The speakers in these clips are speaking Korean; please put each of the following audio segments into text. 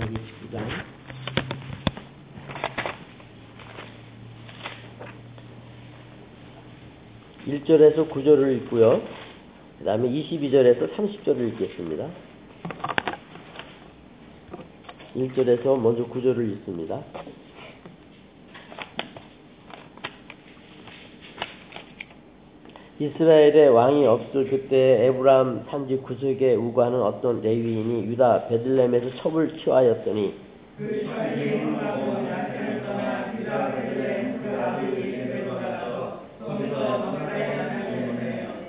사사기 19장. 일절에서구절을 읽고요. 그 다음에 22절에서 30절을 읽겠습니다. 1절에서 먼저 구절을 읽습니다. 이스라엘의 왕이 없을 그때 에브람 산지 구석에 우거하는 어떤 레위인이 유다 베들렘에서 첩을 취하였더니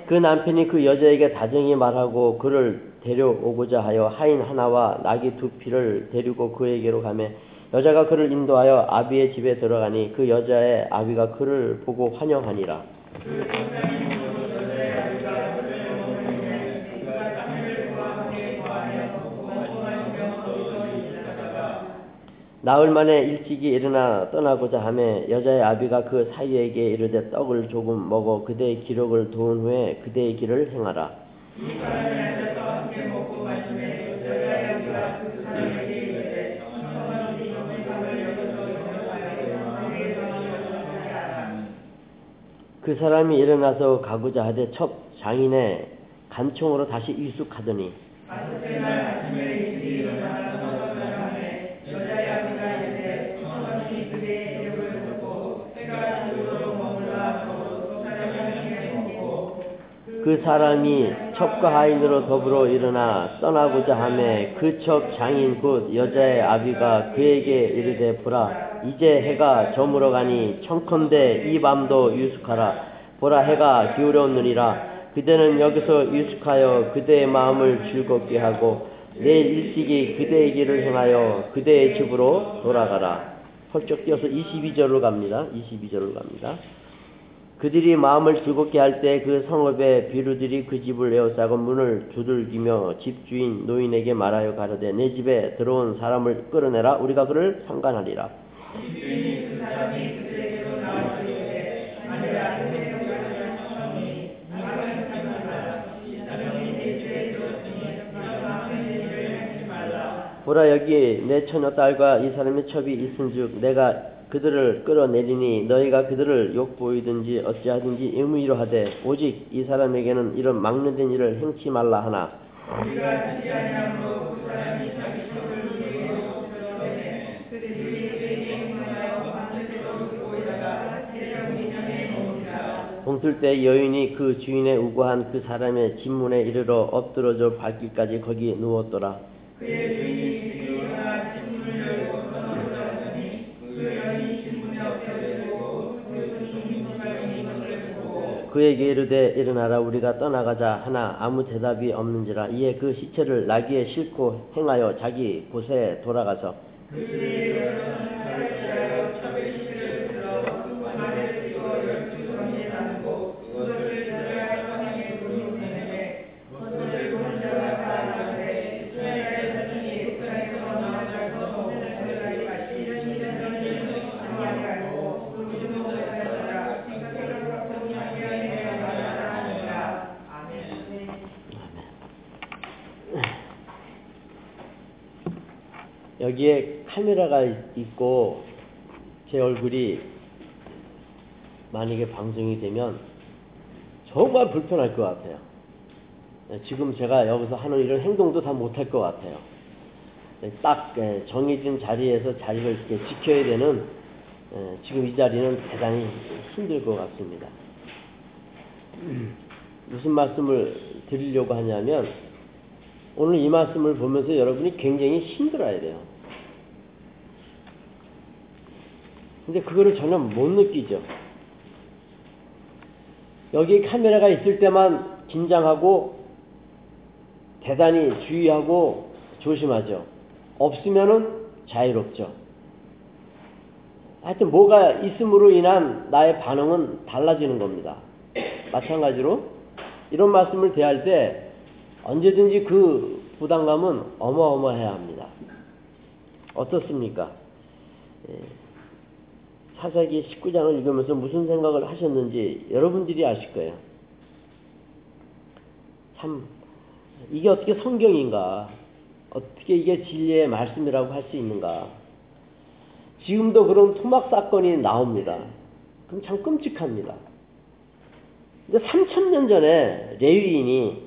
그 남편이 그 여자에게 다정히 말하고 그를 데려오고자 하여 하인 하나와 나귀 두 피를 데리고 그에게로 가매 여자가 그를 인도하여 아비의 집에 들어가니 그 여자의 아비가 그를 보고 환영하니라. 나흘 만에 일찍이 일어나 떠나고자 하며 여자의 아비가 그 사이에게 이르되 떡을 조금 먹어 그대의 기록을 도운 후에 그대의 길을 행하라. 그 사람이 일어나서 가고자 하되 첫 장인의 간총으로 다시 일숙하더니 그 사람이 첩과 하인으로 더불어 일어나 떠나고자 하매 그 첩 장인 곧 여자의 아비가 그에게 이르되 보라 이제 해가 저물어 가니 청컨대 이 밤도 유숙하라. 보라 해가 기울었느니라. 그대는 여기서 유숙하여 그대의 마음을 즐겁게 하고 내일 일찍이 그대의 길을 행하여 그대의 집으로 돌아가라. 펄쩍 뛰어서 22절로 갑니다. 22절로 갑니다 그들이 마음을 즐겁게 할 때 그 성읍의 비루들이 그 집을 에워싸고 문을 두들기며 집주인 노인에게 말하여 가로되 내 집에 들어온 사람을 끌어내라 우리가 그를 상관하리라. 보라 여기 내 처녀 딸과 이 사람의 첩이 있은즉 내가 그들을 끌어내리니 너희가 그들을 욕보이든지 어찌하든지 의무이로 하되 오직 이 사람에게는 이런 막는된 일을 행치 말라 하나 봉틀 때 여인이 그 주인의 우고한 그 사람의 집문에 이르러 엎드러져 발길까지 거기 누웠더라. 그의 주인이 그에게 이르되 일어나라 우리가 떠나가자. 하나 아무 대답이 없는지라. 이에 그 시체를 나귀에 싣고 행하여 자기 곳에 돌아가서 여기에 카메라가 있고 제 얼굴이 만약에 방송이 되면 정말 불편할 것 같아요. 지금 제가 여기서 하는 이런 행동도 다 못할 것 같아요. 딱 예, 정해진 자리에서 자리를 이렇게 지켜야 되는 예, 지금 이 자리는 대단히 힘들 것 같습니다. 무슨 말씀을 드리려고 하냐면 오늘 이 말씀을 보면서 여러분이 굉장히 힘들어야 돼요. 근데 그거를 전혀 못 느끼죠. 여기 카메라가 있을 때만 긴장하고 대단히 주의하고 조심하죠. 없으면은 자유롭죠. 하여튼 뭐가 있음으로 인한 나의 반응은 달라지는 겁니다. 마찬가지로 이런 말씀을 대할 때 언제든지 그 부담감은 어마어마해야 합니다. 어떻습니까? 예. 사사기 19장을 읽으면서 무슨 생각을 하셨는지 여러분들이 아실 거예요. 참, 이게 어떻게 성경인가. 어떻게 이게 진리의 말씀이라고 할 수 있는가? 지금도 그런 토막 사건이 나옵니다. 그럼 참 끔찍합니다. 근데 3천년 전에 레위인이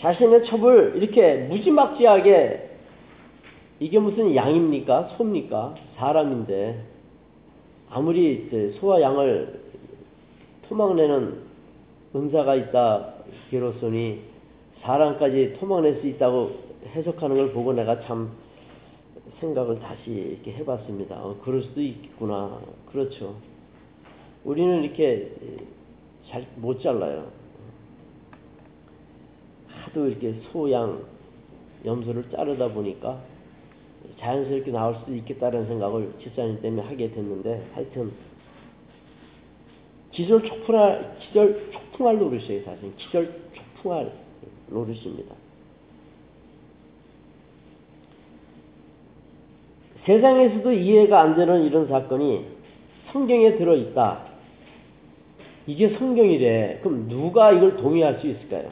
자신의 첩을 이렇게 무지막지하게 이게 무슨 양입니까? 소입니까? 사람인데 아무리 소와 양을 토막내는 은사가 있다 기로소니 사람까지 토막낼 수 있다고 해석하는 걸 보고 내가 참 생각을 다시 이렇게 해봤습니다. 어, 그럴 수도 있구나. 그렇죠. 우리는 이렇게 잘 못 잘라요. 하도 이렇게 소양 염소를 자르다 보니까 자연스럽게 나올 수도 있겠다는 생각을 집사님 때문에 하게 됐는데 하여튼 기절 촉풍할 기절 촉풍할 노릇이에요 사실 기절 촉풍할 노릇입니다. 세상에서도 이해가 안 되는 이런 사건이 성경에 들어 있다. 이게 성경이래. 그럼 누가 이걸 동의할 수 있을까요?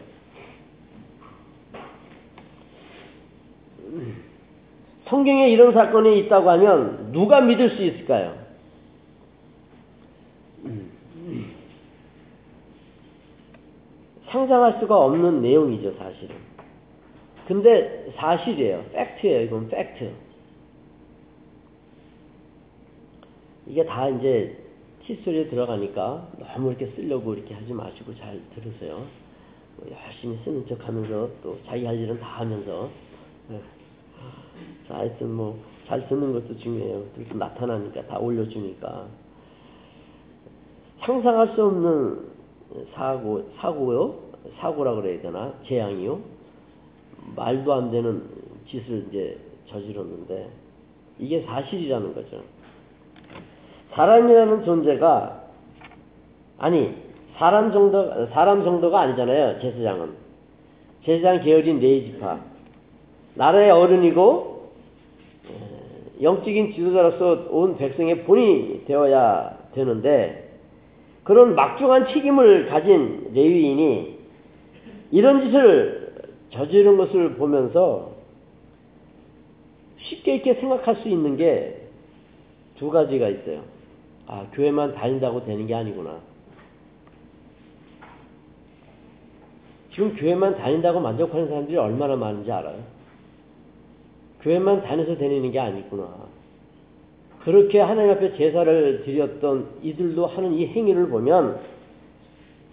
성경에 이런 사건이 있다고 하면 누가 믿을 수 있을까요? 상상할 수가 없는 내용이죠, 사실은. 근데 사실이에요. 팩트예요, 이건 팩트. 이게 다 이제 칫솔에 들어가니까 너무 이렇게 쓰려고 이렇게 하지 마시고 잘 들으세요. 뭐 열심히 쓰는 척 하면서 또 자기 할 일은 다 하면서. 하여튼 뭐, 잘 듣는 것도 중요해요. 그렇게 나타나니까, 다 올려주니까. 상상할 수 없는 사고, 사고요? 사고라 그래야 되나? 재앙이요? 말도 안 되는 짓을 이제 저질렀는데, 이게 사실이라는 거죠. 사람이라는 존재가, 아니, 사람 정도, 사람 정도가 아니잖아요, 제사장은. 제사장 계열인 네이지파. 나라의 어른이고, 영적인 지도자로서 온 백성의 본이 되어야 되는데 그런 막중한 책임을 가진 레위인이 이런 짓을 저지른 것을 보면서 쉽게 이렇게 생각할 수 있는 게 두 가지가 있어요. 아, 교회만 다닌다고 되는 게 아니구나. 지금 교회만 다닌다고 만족하는 사람들이 얼마나 많은지 알아요? 교회만 다녀서 다니는 게 아니구나. 그렇게 하나님 앞에 제사를 드렸던 이들도 하는 이 행위를 보면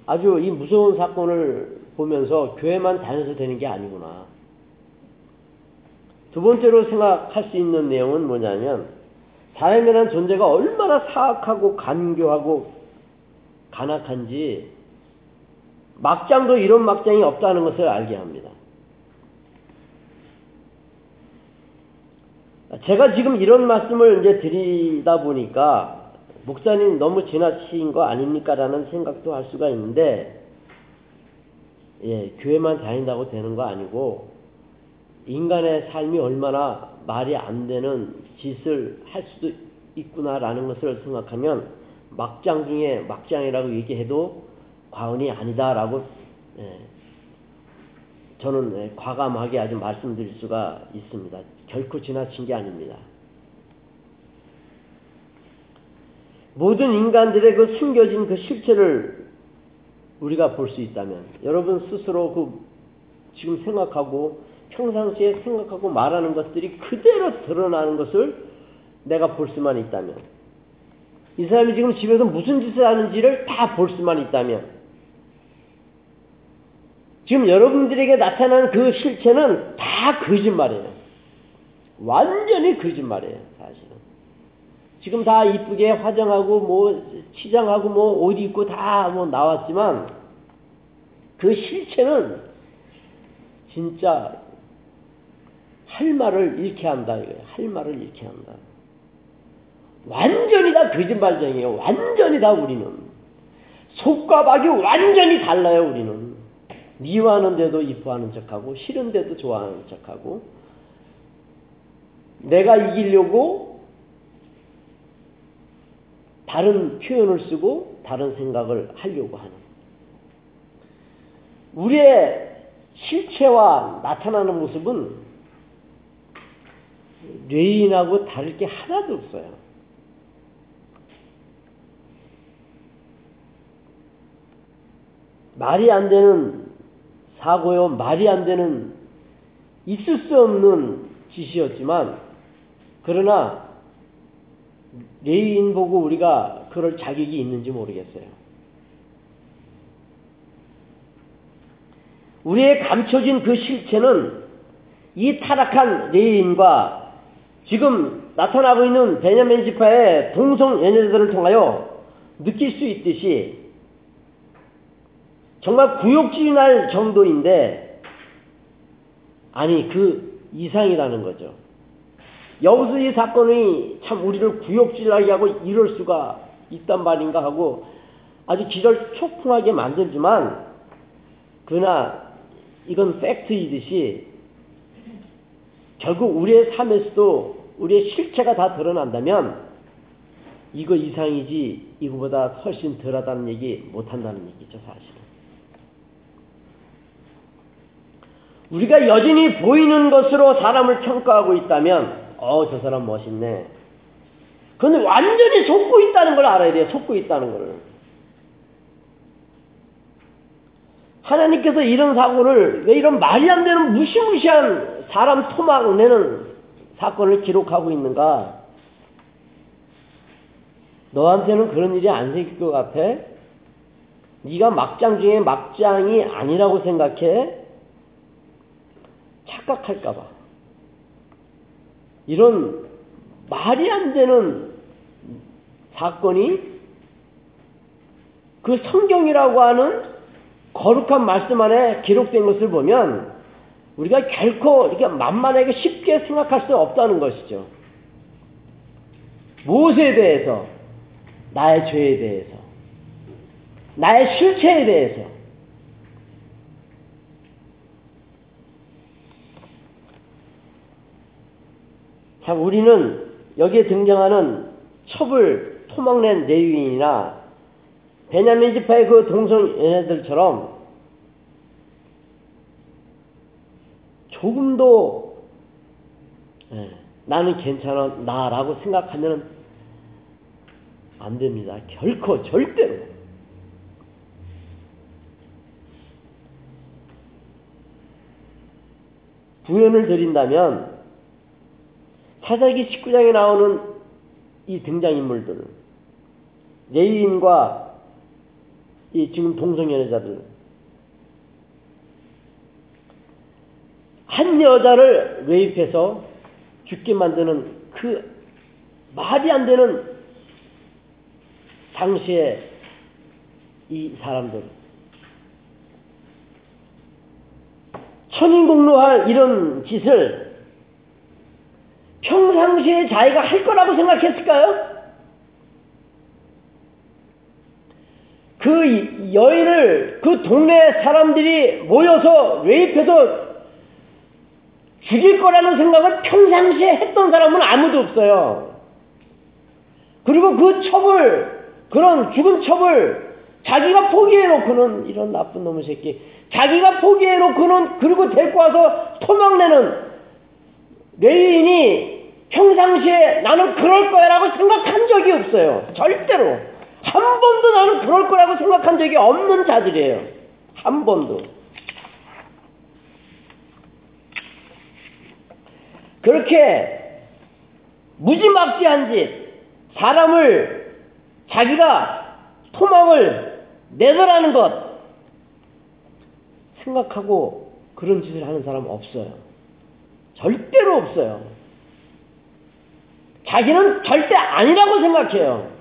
아주 이 무서운 사건을 보면서 교회만 다녀서 되는 게 아니구나. 두 번째로 생각할 수 있는 내용은 뭐냐면 사람이라는 존재가 얼마나 사악하고 간교하고 간악한지 막장도 이런 막장이 없다는 것을 알게 합니다. 제가 지금 이런 말씀을 이제 드리다 보니까 목사님 너무 지나친 거 아닙니까라는 생각도 할 수가 있는데 예, 교회만 다닌다고 되는 거 아니고 인간의 삶이 얼마나 말이 안 되는 짓을 할 수도 있구나라는 것을 생각하면 막장 중에 막장이라고 얘기해도 과언이 아니다라고 예, 저는 예, 과감하게 아주 말씀드릴 수가 있습니다. 결코 지나친 게 아닙니다. 모든 인간들의 그 숨겨진 그 실체를 우리가 볼 수 있다면 여러분 스스로 그 지금 생각하고 평상시에 생각하고 말하는 것들이 그대로 드러나는 것을 내가 볼 수만 있다면 이 사람이 지금 집에서 무슨 짓을 하는지를 다 볼 수만 있다면 지금 여러분들에게 나타나는 그 실체는 다 거짓말이에요. 완전히 거짓말이에요, 사실은. 지금 다 이쁘게 화장하고 뭐 치장하고 뭐 옷 입고 다 뭐 나왔지만 그 실체는 진짜 할 말을 잃게 한다 이거예요. 할 말을 잃게 한다. 완전히 다 거짓말쟁이에요. 완전히 다 우리는. 속과 박이 완전히 달라요, 우리는. 미워하는데도 이뻐하는 척하고 싫은데도 좋아하는 척하고 내가 이기려고 다른 표현을 쓰고 다른 생각을 하려고 하는 우리의 실체와 나타나는 모습은 뇌인하고 다를 게 하나도 없어요. 말이 안 되는 사고요, 말이 안 되는 있을 수 없는 짓이었지만, 그러나 레위인 보고 우리가 그럴 자격이 있는지 모르겠어요. 우리의 감춰진 그 실체는 이 타락한 레위인과 지금 나타나고 있는 베냐민 지파의 동성 연애들을 통하여 느낄 수 있듯이 정말 구욕질날 정도인데 아니 그 이상이라는 거죠. 여기서 이 사건이 참 우리를 구욕질나게 하고 이럴 수가 있단 말인가 하고 아주 기절 초풍하게 만들지만 그러나 이건 팩트이듯이 결국 우리의 삶에서도 우리의 실체가 다 드러난다면 이거 이상이지 이거보다 훨씬 덜하다는 얘기 못한다는 얘기죠 사실은. 우리가 여전히 보이는 것으로 사람을 평가하고 있다면 어 저 사람 멋있네. 그건 완전히 속고 있다는 걸 알아야 돼요. 속고 있다는 걸. 하나님께서 이런 사고를 왜 이런 말이 안 되는 무시무시한 사람 토막 내는 사건을 기록하고 있는가? 너한테는 그런 일이 안 생길 것 같아? 네가 막장 중에 막장이 아니라고 생각해? 착각할까봐. 이런 말이 안 되는 사건이 그 성경이라고 하는 거룩한 말씀 안에 기록된 것을 보면 우리가 결코 이렇게 만만하게 쉽게 생각할 수 없다는 것이죠. 무엇에 대해서? 나의 죄에 대해서. 나의 실체에 대해서. 참 우리는 여기에 등장하는 첩을 토막낸 내유인이나 베냐민 지파의 그 동성 연애들처럼 조금도 예, 나는 괜찮아 나라고 생각하면 안 됩니다. 결코 절대로. 부연을 드린다면 사사기 19장에 나오는 이 등장인물들 레위인과 이 지금 동성연애자들 한 여자를 레입해서 죽게 만드는 그 말이 안 되는 당시에 이 사람들. 천인공로할 이런 짓을 평상시에 자기가 할 거라고 생각했을까요? 그 여인을 그 동네 사람들이 모여서 레입해서 죽일 거라는 생각을 평상시에 했던 사람은 아무도 없어요. 그리고 그 첩을, 그런 죽은 첩을 자기가 포기해놓고는 이런 나쁜 놈의 새끼, 자기가 포기해놓고는 그리고 데리고 와서 토막내는 레인이 평상시에 나는 그럴 거야라고 생각한 적이 없어요. 절대로. 한 번도 나는 그럴 거라고 생각한 적이 없는 자들이에요. 한 번도. 그렇게 무지막지한 짓, 사람을 자기가 토막을 내더라는 것 생각하고 그런 짓을 하는 사람 없어요. 절대로 없어요. 자기는 절대 아니라고 생각해요.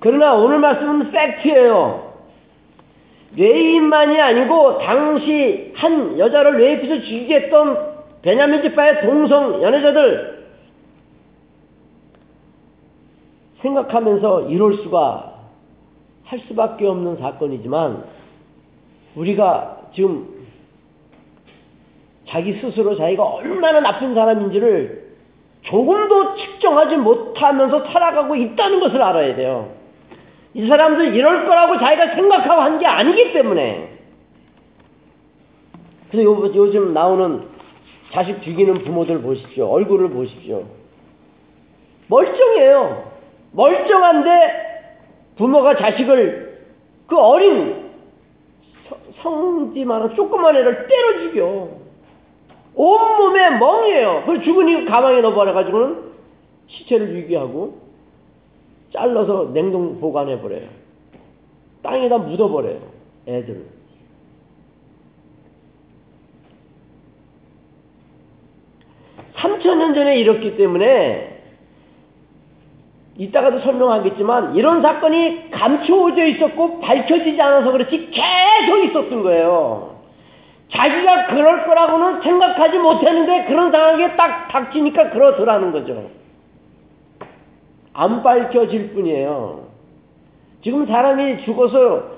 그러나 오늘 말씀은 팩트예요. 레이인만이 아니고 당시 한 여자를 레이프에서 죽이게 했던 베냐민 지파의 동성 연애자들 생각하면서 이럴 수가 할 수밖에 없는 사건이지만 우리가 지금 자기 스스로 자기가 얼마나 나쁜 사람인지를 조금도 측정하지 못하면서 살아가고 있다는 것을 알아야 돼요. 이 사람들 이럴 거라고 자기가 생각하고 한 게 아니기 때문에. 그래서 요 즘 나오는 자식 죽이는 부모들 보십시오. 얼굴을 보십시오. 멀쩡해요. 멀쩡한데 부모가 자식을 그 어린 성지만한 조그만 애를 때려 죽여. 온몸에 멍이에요. 그걸 죽으니 가방에 넣어버려가지고는 시체를 유기하고 잘라서 냉동 보관해버려요. 땅에다 묻어버려요. 애들. 3천년 전에 이렇기 때문에 이따가도 설명하겠지만 이런 사건이 감춰져 있었고 밝혀지지 않아서 그렇지 계속 있었던 거예요. 자기가 그럴 거라고는 생각하지 못했는데 그런 상황에 딱 닥치니까 그러더라는 거죠. 안 밝혀질 뿐이에요. 지금 사람이 죽어서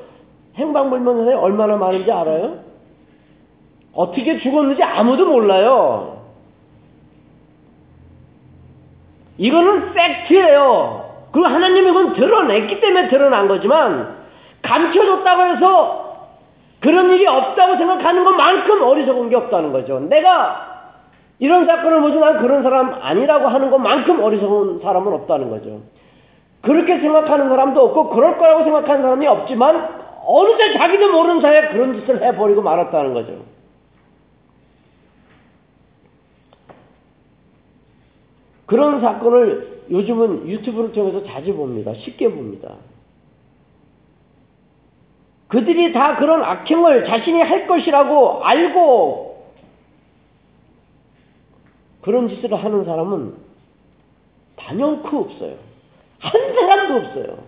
행방불명에 얼마나 많은지 알아요? 어떻게 죽었는지 아무도 몰라요. 이거는 팩트예요. 그리고 하나님이 그건 드러냈기 때문에 드러난 거지만 감춰줬다고 해서 그런 일이 없다고 생각하는 것만큼 어리석은 게 없다는 거죠. 내가 이런 사건을 보지 난 그런 사람 아니라고 하는 것만큼 어리석은 사람은 없다는 거죠. 그렇게 생각하는 사람도 없고 그럴 거라고 생각하는 사람이 없지만 어느새 자기도 모르는 사이에 그런 짓을 해버리고 말았다는 거죠. 그런 사건을 요즘은 유튜브를 통해서 자주 봅니다. 쉽게 봅니다. 그들이 다 그런 악행을 자신이 할 것이라고 알고 그런 짓을 하는 사람은 단연코 없어요. 한 사람도 없어요.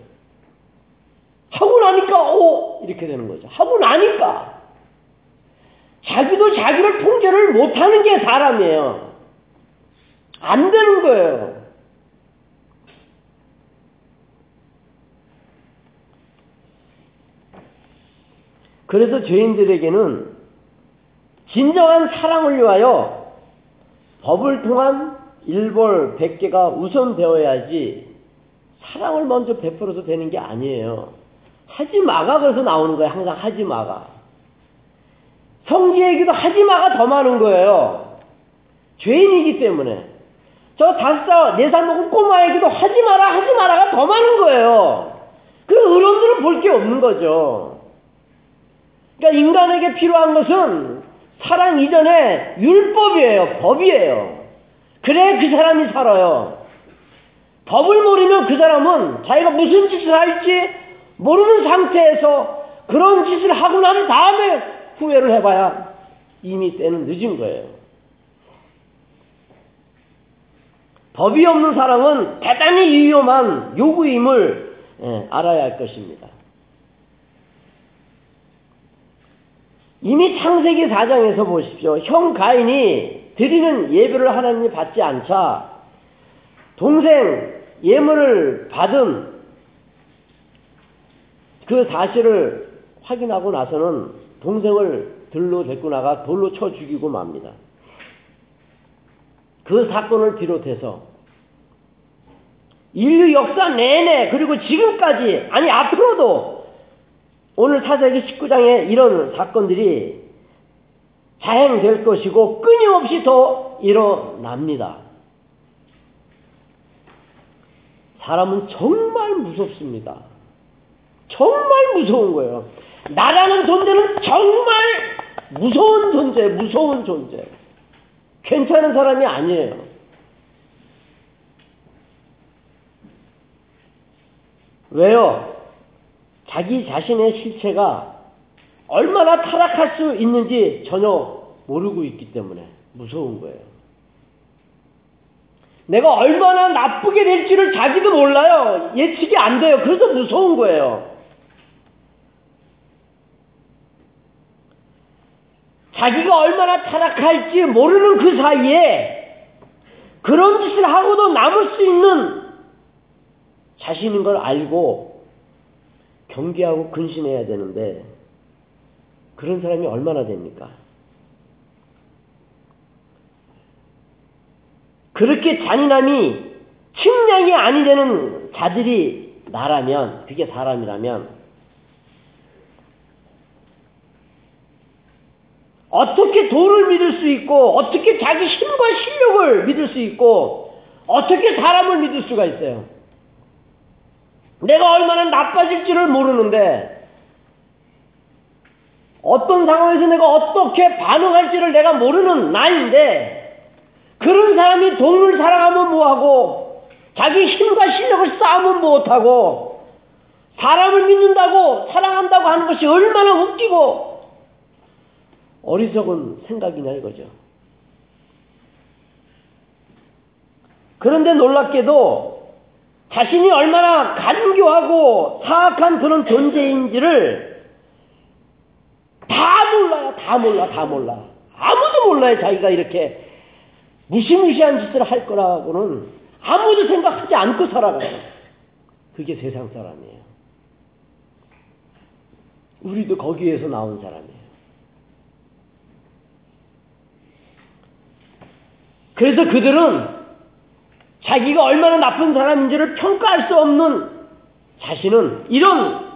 하고 나니까 오 이렇게 되는 거죠. 하고 나니까 자기도 자기를 통제를 못하는 게 사람이에요. 안 되는 거예요. 그래서 죄인들에게는 진정한 사랑을 위하여 법을 통한 일벌 백개가 우선 되어야지 사랑을 먼저 베풀어서 되는 게 아니에요. 하지 마가 그래서 나오는 거예요. 항상 하지 마가. 성지 얘기도 하지 마가 더 많은 거예요. 죄인이기 때문에. 저 다섯 살, 네살 먹은 꼬마에게도 하지 마라, 하지 마라가 더 많은 거예요. 그 의론들은 볼 게 없는 거죠. 그러니까 인간에게 필요한 것은 사랑 이전에 율법이에요. 법이에요. 그래 그 사람이 살아요. 법을 모르면 그 사람은 자기가 무슨 짓을 할지 모르는 상태에서 그런 짓을 하고 난 다음에 후회를 해봐야 이미 때는 늦은 거예요. 법이 없는 사람은 대단히 위험한 요구임을 예, 알아야 할 것입니다. 이미 창세기 4장에서 보십시오. 형 가인이 드리는 예배를 하나님이 받지 않자 동생 예물을 받은 그 사실을 확인하고 나서는 동생을 들로 데리고 나가 돌로 쳐 죽이고 맙니다. 그 사건을 비롯해서 인류 역사 내내 그리고 지금까지 아니 앞으로도 오늘 사세기 19장에 이런 사건들이 자행될 것이고 끊임없이 더 일어납니다. 사람은 정말 무섭습니다. 정말 무서운 거예요. 나라는 존재는 정말 무서운 존재, 무서운 존재. 괜찮은 사람이 아니에요. 왜요? 자기 자신의 실체가 얼마나 타락할 수 있는지 전혀 모르고 있기 때문에 무서운 거예요. 내가 얼마나 나쁘게 될지를 자기도 몰라요. 예측이 안 돼요. 그래서 무서운 거예요. 자기가 얼마나 타락할지 모르는 그 사이에 그런 짓을 하고도 남을 수 있는 자신인 걸 알고 경계하고 근신해야 되는데 그런 사람이 얼마나 됩니까? 그렇게 잔인함이 측량이 아니 되는 자들이 나라면 그게 사람이라면 어떻게 돈을 믿을 수 있고 어떻게 자기 힘과 실력을 믿을 수 있고 어떻게 사람을 믿을 수가 있어요? 내가 얼마나 나빠질지를 모르는데 어떤 상황에서 내가 어떻게 반응할지를 내가 모르는 나인데 그런 사람이 돈을 사랑하면 뭐하고 자기 힘과 실력을 쌓으면 못하고 사람을 믿는다고 사랑한다고 하는 것이 얼마나 웃기고 어리석은 생각이냐 이거죠. 그런데 놀랍게도 자신이 얼마나 간교하고 사악한 그런 존재인지를 다 몰라요. 다 몰라. 다 몰라. 아무도 몰라요. 자기가 이렇게 무시무시한 짓을 할 거라고는 아무도 생각하지 않고 살아가요. 그게 세상 사람이에요. 우리도 거기에서 나온 사람이에요. 그래서 그들은 자기가 얼마나 나쁜 사람인지를 평가할 수 없는 자신은 이런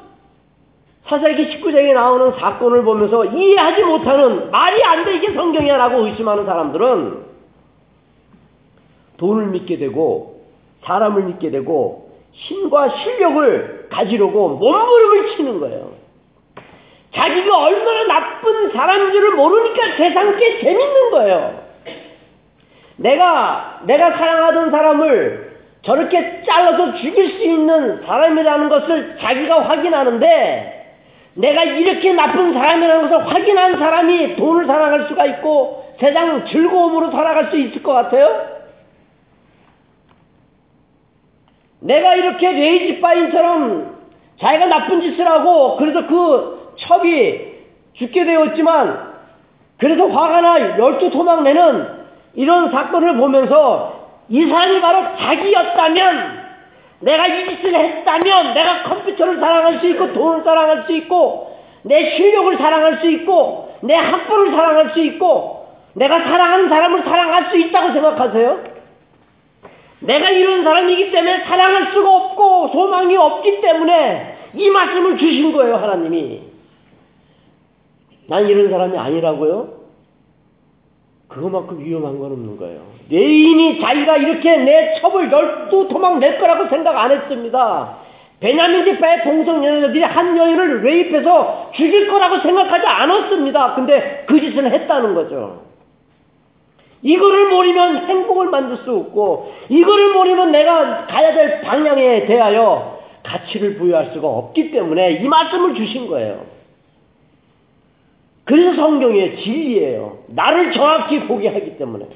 사사기 19장에 나오는 사건을 보면서 이해하지 못하는 말이 안 돼 이게 성경이야 라고 의심하는 사람들은 돈을 믿게 되고 사람을 믿게 되고 힘과 실력을 가지려고 몸부림을 치는 거예요. 자기가 얼마나 나쁜 사람인지를 모르니까 세상 게 재밌는 거예요. 내가 내가 사랑하던 사람을 저렇게 잘라서 죽일 수 있는 사람이라는 것을 자기가 확인하는데 내가 이렇게 나쁜 사람이라는 것을 확인한 사람이 돈을 사랑할 수가 있고 세상 즐거움으로 살아갈 수 있을 것 같아요? 내가 이렇게 레이지파인처럼 자기가 나쁜 짓을 하고 그래서 그 첩이 죽게 되었지만 그래서 화가 나 열두 토막 내는 이런 사건을 보면서 이 사람이 바로 자기였다면 내가 이 짓을 했다면 내가 컴퓨터를 사랑할 수 있고 돈을 사랑할 수 있고 내 실력을 사랑할 수 있고 내 학벌을 사랑할 수 있고 내가 사랑하는 사람을 사랑할 수 있다고 생각하세요? 내가 이런 사람이기 때문에 사랑할 수가 없고 소망이 없기 때문에 이 말씀을 주신 거예요 하나님이 난 이런 사람이 아니라고요? 그거만큼 위험한 건 없는 거예요. 내인이 자기가 이렇게 내 첩을 열두 토막 낼 거라고 생각 안 했습니다. 베냐민 집파의 동성 연애자들이 한 여인을 레입해서 죽일 거라고 생각하지 않았습니다. 근데 그 짓을 했다는 거죠. 이거를 모르면 행복을 만들 수 없고 이거를 모르면 내가 가야 될 방향에 대하여 가치를 부여할 수가 없기 때문에 이 말씀을 주신 거예요. 그래서 성경의 진리예요. 나를 정확히 보게 하기 때문에.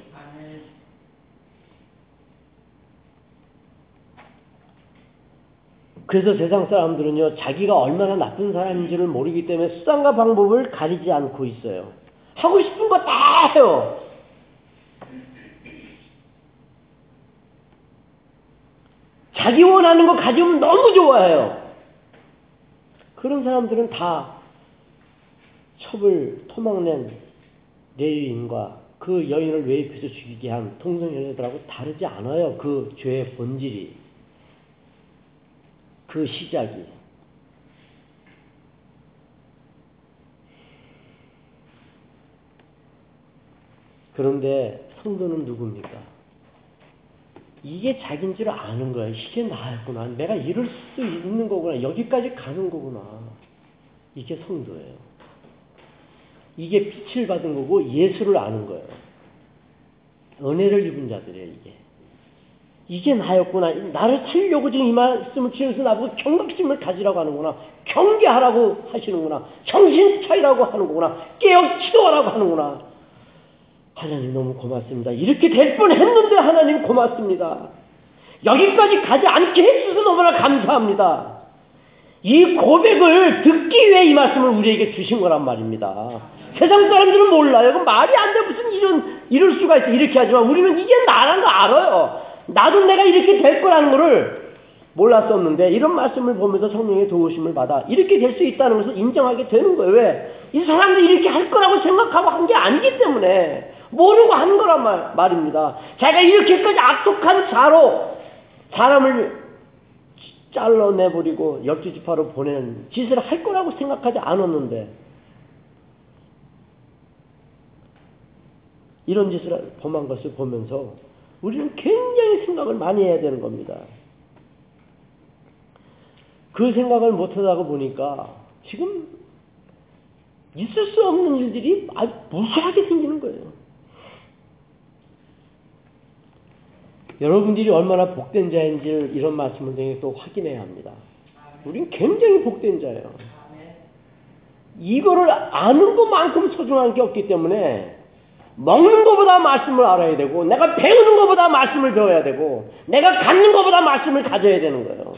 그래서 세상 사람들은요, 자기가 얼마나 나쁜 사람인지를 모르기 때문에 수단과 방법을 가리지 않고 있어요. 하고 싶은 거 다 해요. 자기 원하는 거 가지면 너무 좋아해요. 그런 사람들은 다 첩을 토막낸 레위인과 그 여인을 외입해서 죽이게 한 통성연애들하고 다르지 않아요. 그 죄의 본질이. 그 시작이. 그런데 성도는 누굽니까? 이게 자기인 줄 아는 거야. 이게 나였구나. 내가 이럴 수 있는 거구나. 여기까지 가는 거구나. 이게 성도예요. 이게 빛을 받은 거고 예수를 아는 거예요. 은혜를 입은 자들이에요, 이게. 이게 나였구나. 나를 치려고 지금 이 말씀을 치면서 나보고 경각심을 가지라고 하는구나. 경계하라고 하시는구나. 정신 차리라고 하는구나. 깨어 치도하라고 하는구나. 하나님 너무 고맙습니다. 이렇게 될 뻔 했는데 하나님 고맙습니다. 여기까지 가지 않게 해주셔서 너무나 감사합니다. 이 고백을 듣기 위해 이 말씀을 우리에게 주신 거란 말입니다. 세상 사람들은 몰라요. 그 말이 안 돼. 무슨 이런, 이럴 수가 있어. 이렇게 하지만 우리는 이게 나라는 거 알아요. 나도 내가 이렇게 될 거라는 거를 몰랐었는데 이런 말씀을 보면서 성령의 도우심을 받아 이렇게 될 수 있다는 것을 인정하게 되는 거예요. 왜? 이 사람들이 이렇게 할 거라고 생각하고 한 게 아니기 때문에 모르고 한 거란 말, 말입니다. 자기가 이렇게까지 악독한 자로 사람을 잘라내버리고 열두 지파로 보내는 짓을 할 거라고 생각하지 않았는데 이런 짓을 범한 것을 보면서 우리는 굉장히 생각을 많이 해야 되는 겁니다. 그 생각을 못하다가 보니까 지금 있을 수 없는 일들이 아주 무수하게 생기는 거예요. 여러분들이 얼마나 복된 자인지를 이런 말씀을 통해 또 확인해야 합니다. 우린 굉장히 복된 자예요. 이거를 아는 것만큼 소중한 게 없기 때문에 먹는 것보다 말씀을 알아야 되고 내가 배우는 것보다 말씀을 배워야 되고 내가 갖는 것보다 말씀을 가져야 되는 거예요.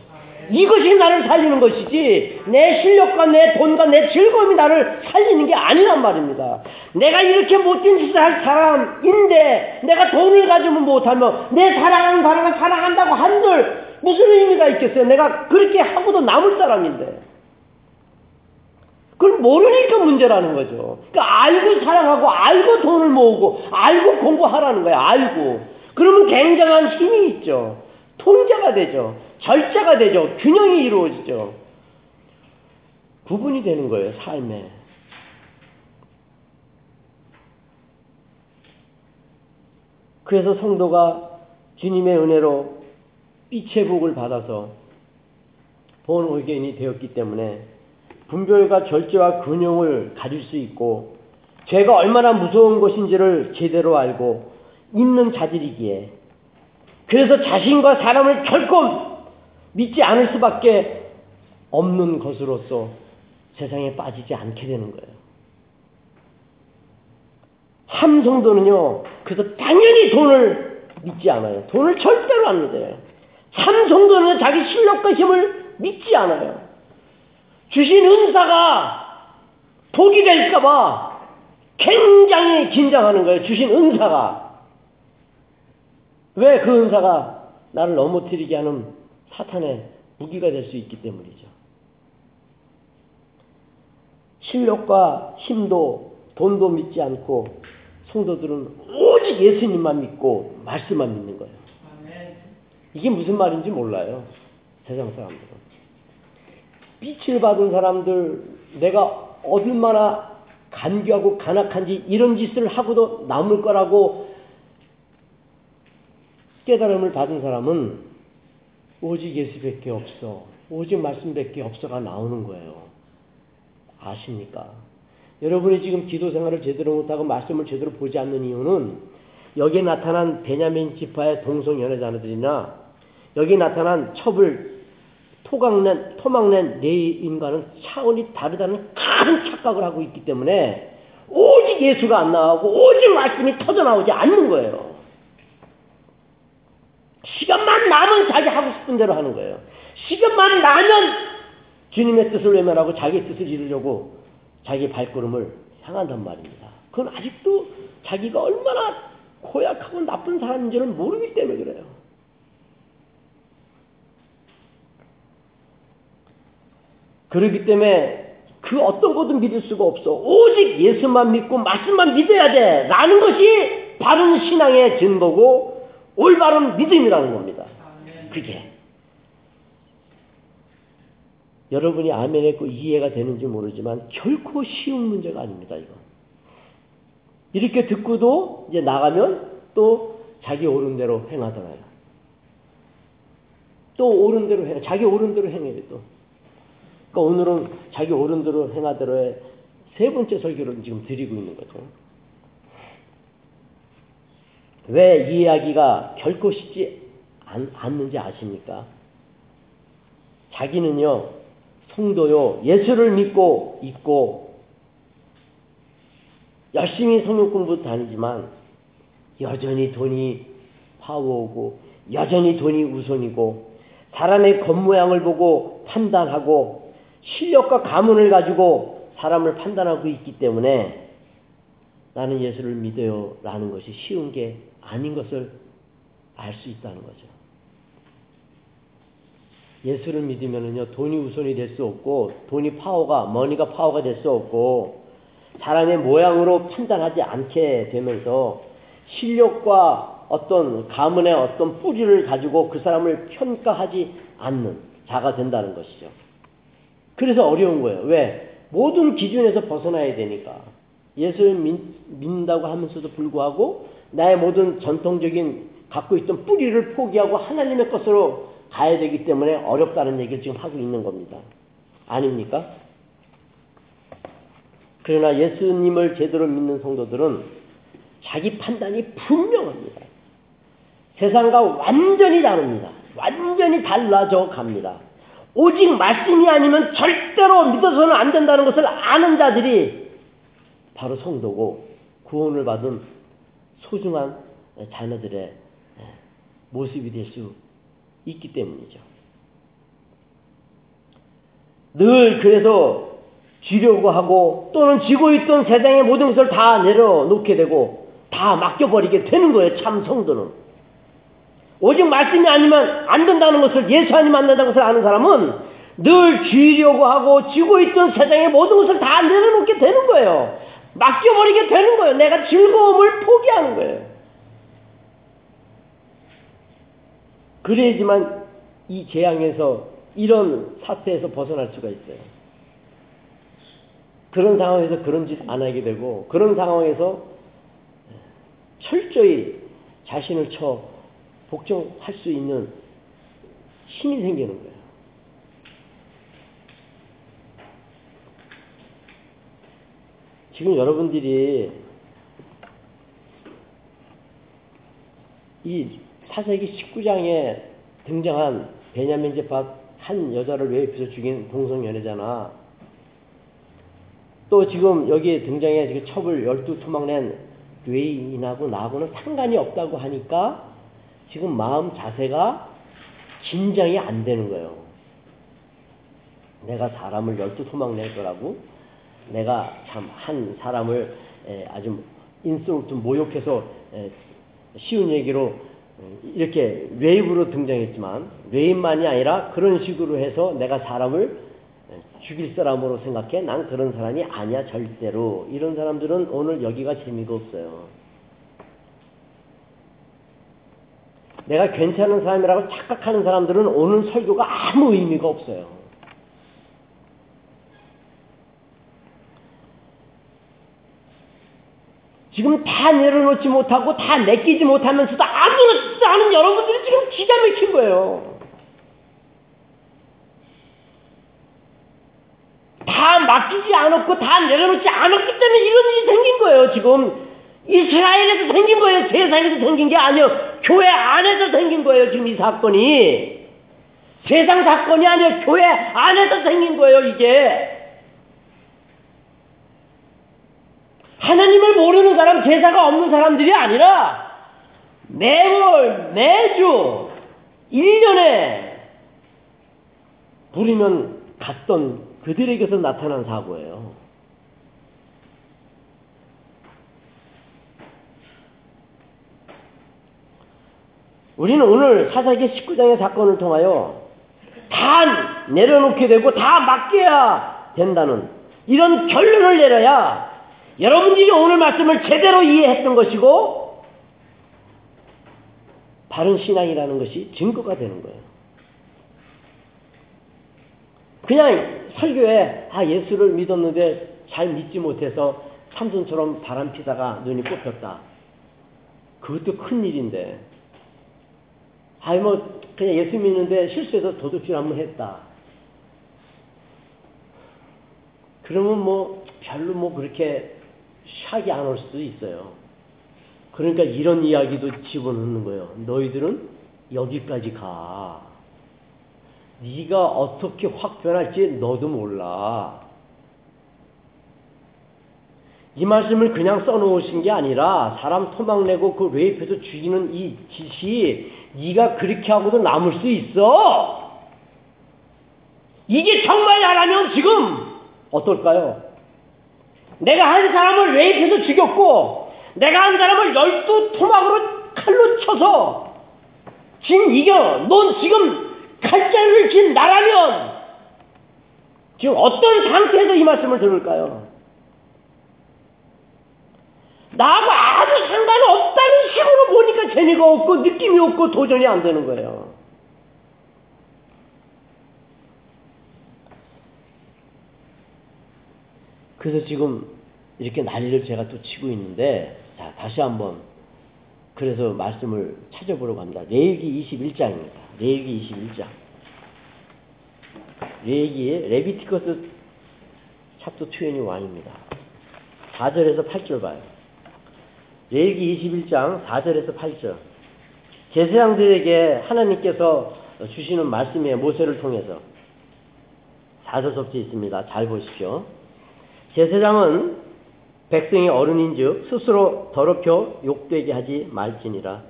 이것이 나를 살리는 것이지 내 실력과 내 돈과 내 즐거움이 나를 살리는 게 아니란 말입니다. 내가 이렇게 못된 짓을 할 사람인데 내가 돈을 가지면 못하면 내 사랑하는 사람을 사랑한다고 한들 무슨 의미가 있겠어요? 내가 그렇게 하고도 남을 사람인데. 그걸 모르니까 문제라는 거죠. 그러니까 알고 사랑하고 알고 돈을 모으고 알고 공부하라는 거예요. 알고. 그러면 굉장한 힘이 있죠. 통제가 되죠. 절제가 되죠. 균형이 이루어지죠. 구분이 되는 거예요, 삶에. 그래서 성도가 주님의 은혜로 빛의 복을 받아서 본 의견이 되었기 때문에 분별과 절제와 근용을 가질 수 있고 죄가 얼마나 무서운 것인지를 제대로 알고 있는 자들이기에 그래서 자신과 사람을 결코 믿지 않을 수밖에 없는 것으로서 세상에 빠지지 않게 되는 거예요. 함성도는요, 그래서 당연히 돈을 믿지 않아요. 돈을 절대로 안 믿어요. 참성도는 자기 실력과 힘을 믿지 않아요. 주신 은사가 독이 될까봐 굉장히 긴장하는 거예요. 주신 은사가. 왜 그 은사가 나를 넘어뜨리게 하는 사탄의 무기가 될 수 있기 때문이죠. 실력과 힘도 돈도 믿지 않고 성도들은 오직 예수님만 믿고 말씀만 믿는 거예요. 이게 무슨 말인지 몰라요. 세상 사람들은. 빛을 받은 사람들, 내가 얼마나 간교하고 간악한지 이런 짓을 하고도 남을 거라고 깨달음을 받은 사람은 오직 예수밖에 없어. 오직 말씀밖에 없어가 나오는 거예요. 아십니까? 여러분이 지금 기도 생활을 제대로 못하고 말씀을 제대로 보지 않는 이유는 여기에 나타난 베냐민 지파의 동성 연애자들이나 여기 나타난 첩을 토각낸, 토막낸 내 인간은 차원이 다르다는 큰 착각을 하고 있기 때문에 오직 예수가 안 나오고 오직 말씀이 터져나오지 않는 거예요. 시간만 나면 자기 하고 싶은 대로 하는 거예요. 시간만 나면 주님의 뜻을 외면하고 자기 뜻을 이루려고 자기 발걸음을 향한단 말입니다. 그건 아직도 자기가 얼마나 고약하고 나쁜 사람인지를 모르기 때문에 그래요. 그렇기 때문에 그 어떤 것도 믿을 수가 없어. 오직 예수만 믿고 말씀만 믿어야 돼. 라는 것이 바른 신앙의 증거고 올바른 믿음이라는 겁니다. 그게. 여러분이 아멘 했고 이해가 되는지 모르지만 결코 쉬운 문제가 아닙니다, 이거. 이렇게 듣고도 이제 나가면 또 자기 옳은 대로 행하더라요. 또 옳은 대로 행, 자기 옳은 대로 행해요, 또. 그러니까 오늘은 자기 옳은 대로 행하대로의 세 번째 설교를 지금 드리고 있는 거죠. 왜 이 이야기가 결코 쉽지 않, 않는지 아십니까? 자기는요, 성도요, 예수를 믿고 있고, 열심히 성경 공부 다니지만, 여전히 돈이 파워오고, 여전히 돈이 우선이고, 사람의 겉모양을 보고 판단하고, 실력과 가문을 가지고 사람을 판단하고 있기 때문에 나는 예수를 믿어요 라는 것이 쉬운 게 아닌 것을 알 수 있다는 거죠. 예수를 믿으면은요, 돈이 우선이 될 수 없고, 돈이 파워가, money가 파워가 될 수 없고, 사람의 모양으로 판단하지 않게 되면서 실력과 어떤 가문의 어떤 뿌리를 가지고 그 사람을 평가하지 않는 자가 된다는 것이죠. 그래서 어려운 거예요. 왜? 모든 기준에서 벗어나야 되니까. 예수를 믿, 믿는다고 하면서도 불구하고 나의 모든 전통적인 갖고 있던 뿌리를 포기하고 하나님의 것으로 가야 되기 때문에 어렵다는 얘기를 지금 하고 있는 겁니다. 아닙니까? 그러나 예수님을 제대로 믿는 성도들은 자기 판단이 분명합니다. 세상과 완전히 다릅니다. 완전히 달라져 갑니다. 오직 말씀이 아니면 절대로 믿어서는 안 된다는 것을 아는 자들이 바로 성도고 구원을 받은 소중한 자녀들의 모습이 될 수 있기 때문이죠. 늘 그래서 쥐려고 하고 또는 쥐고 있던 세상의 모든 것을 다 내려놓게 되고 다 맡겨버리게 되는 거예요. 참 성도는. 오직 말씀이 아니면 안 된다는 것을 예수 아니면 안 된다는 것을 아는 사람은 늘 쥐려고 하고 쥐고 있던 세상의 모든 것을 다 내려놓게 되는 거예요. 맡겨버리게 되는 거예요. 내가 즐거움을 포기하는 거예요. 그래야지만 이 재앙에서 이런 사태에서 벗어날 수가 있어요. 그런 상황에서 그런 짓 안 하게 되고 그런 상황에서 철저히 자신을 쳐 복종할 수 있는 힘이 생기는 거예요. 지금 여러분들이 이 사세기 19장에 등장한 베냐민 제파 한 여자를 외입해서 죽인 동성 연애잖아. 또 지금 여기 등장해 지금 첩을 열두 토막 낸 뇌인하고 나하고는 상관이 없다고 하니까 지금 마음 자세가 긴장이 안 되는 거예요. 내가 사람을 열두 토막 낼 거라고 내가 참 한 사람을 아주 좀 모욕해서 쉬운 얘기로 이렇게 웨이브로 등장했지만 웨이만이 아니라 그런 식으로 해서 내가 사람을 죽일 사람으로 생각해 난 그런 사람이 아니야 절대로 이런 사람들은 오늘 여기가 재미가 없어요. 내가 괜찮은 사람이라고 착각하는 사람들은 오늘 설교가 아무 의미가 없어요. 지금 다 내려놓지 못하고 다 내끼지 못하면서도 아무렇지도 않은 여러분들이 지금 기가 막힌 거예요. 다 맡기지 않았고 다 내려놓지 않았기 때문에 이런 일이 생긴 거예요. 지금 이스라엘에서 생긴 거예요. 세상에서 생긴 게 아니요. 교회 안에서 생긴 거예요. 지금 이 사건이. 세상 사건이 아니요. 교회 안에서 생긴 거예요. 이게. 하나님을 모르는 사람, 제사가 없는 사람들이 아니라 매월, 매주, 1년에 부리면 갔던 그들에게서 나타난 사고예요. 우리는 오늘 사사기 19장의 사건을 통하여 다 내려놓게 되고 다 맡겨야 된다는 이런 결론을 내려야 여러분들이 오늘 말씀을 제대로 이해했던 것이고 바른 신앙이라는 것이 증거가 되는 거예요. 그냥 설교에 아 예수를 믿었는데 잘 믿지 못해서 삼손처럼 바람 피다가 눈이 뽑혔다. 그것도 큰 일인데. 아이 뭐 그냥 예수 믿는데 실수해서 도둑질 한번 했다. 그러면 뭐 별로 뭐 그렇게 샥이 안 올 수도 있어요. 그러니까 이런 이야기도 집어넣는 거예요. 너희들은 여기까지 가. 네가 어떻게 확 변할지 너도 몰라. 이 말씀을 그냥 써놓으신 게 아니라 사람 토막내고 그 레이프에서 죽이는 이 짓이 네가 그렇게 하고도 남을 수 있어. 이게 정말 나라면 지금 어떨까요? 내가 한 사람을 레이프에서 죽였고 내가 한 사람을 열두 토막으로 칼로 쳐서 지금 이겨. 넌 지금 칼자를 진 나라면 지금 어떤 상태에서 이 말씀을 들을까요? 나하고 아무 상관없다는 식으로 보니까 재미가 없고 느낌이 없고 도전이 안 되는 거예요. 그래서 지금 이렇게 난리를 제가 또 치고 있는데 자 다시 한번 그래서 말씀을 찾아보려고 합니다. 레위기 21장입니다. 레위기 21장. 레위기 Leviticus chapter 21입니다. 4절에서 8절 봐요. 레위기 21장 4절에서 8절. 제사장들에게 하나님께서 주시는 말씀이에요. 모세를 통해서. 사서섭지 있습니다. 잘 보십시오. 제사장은 백성의 어른인즉 스스로 더럽혀 욕되게 하지 말지니라.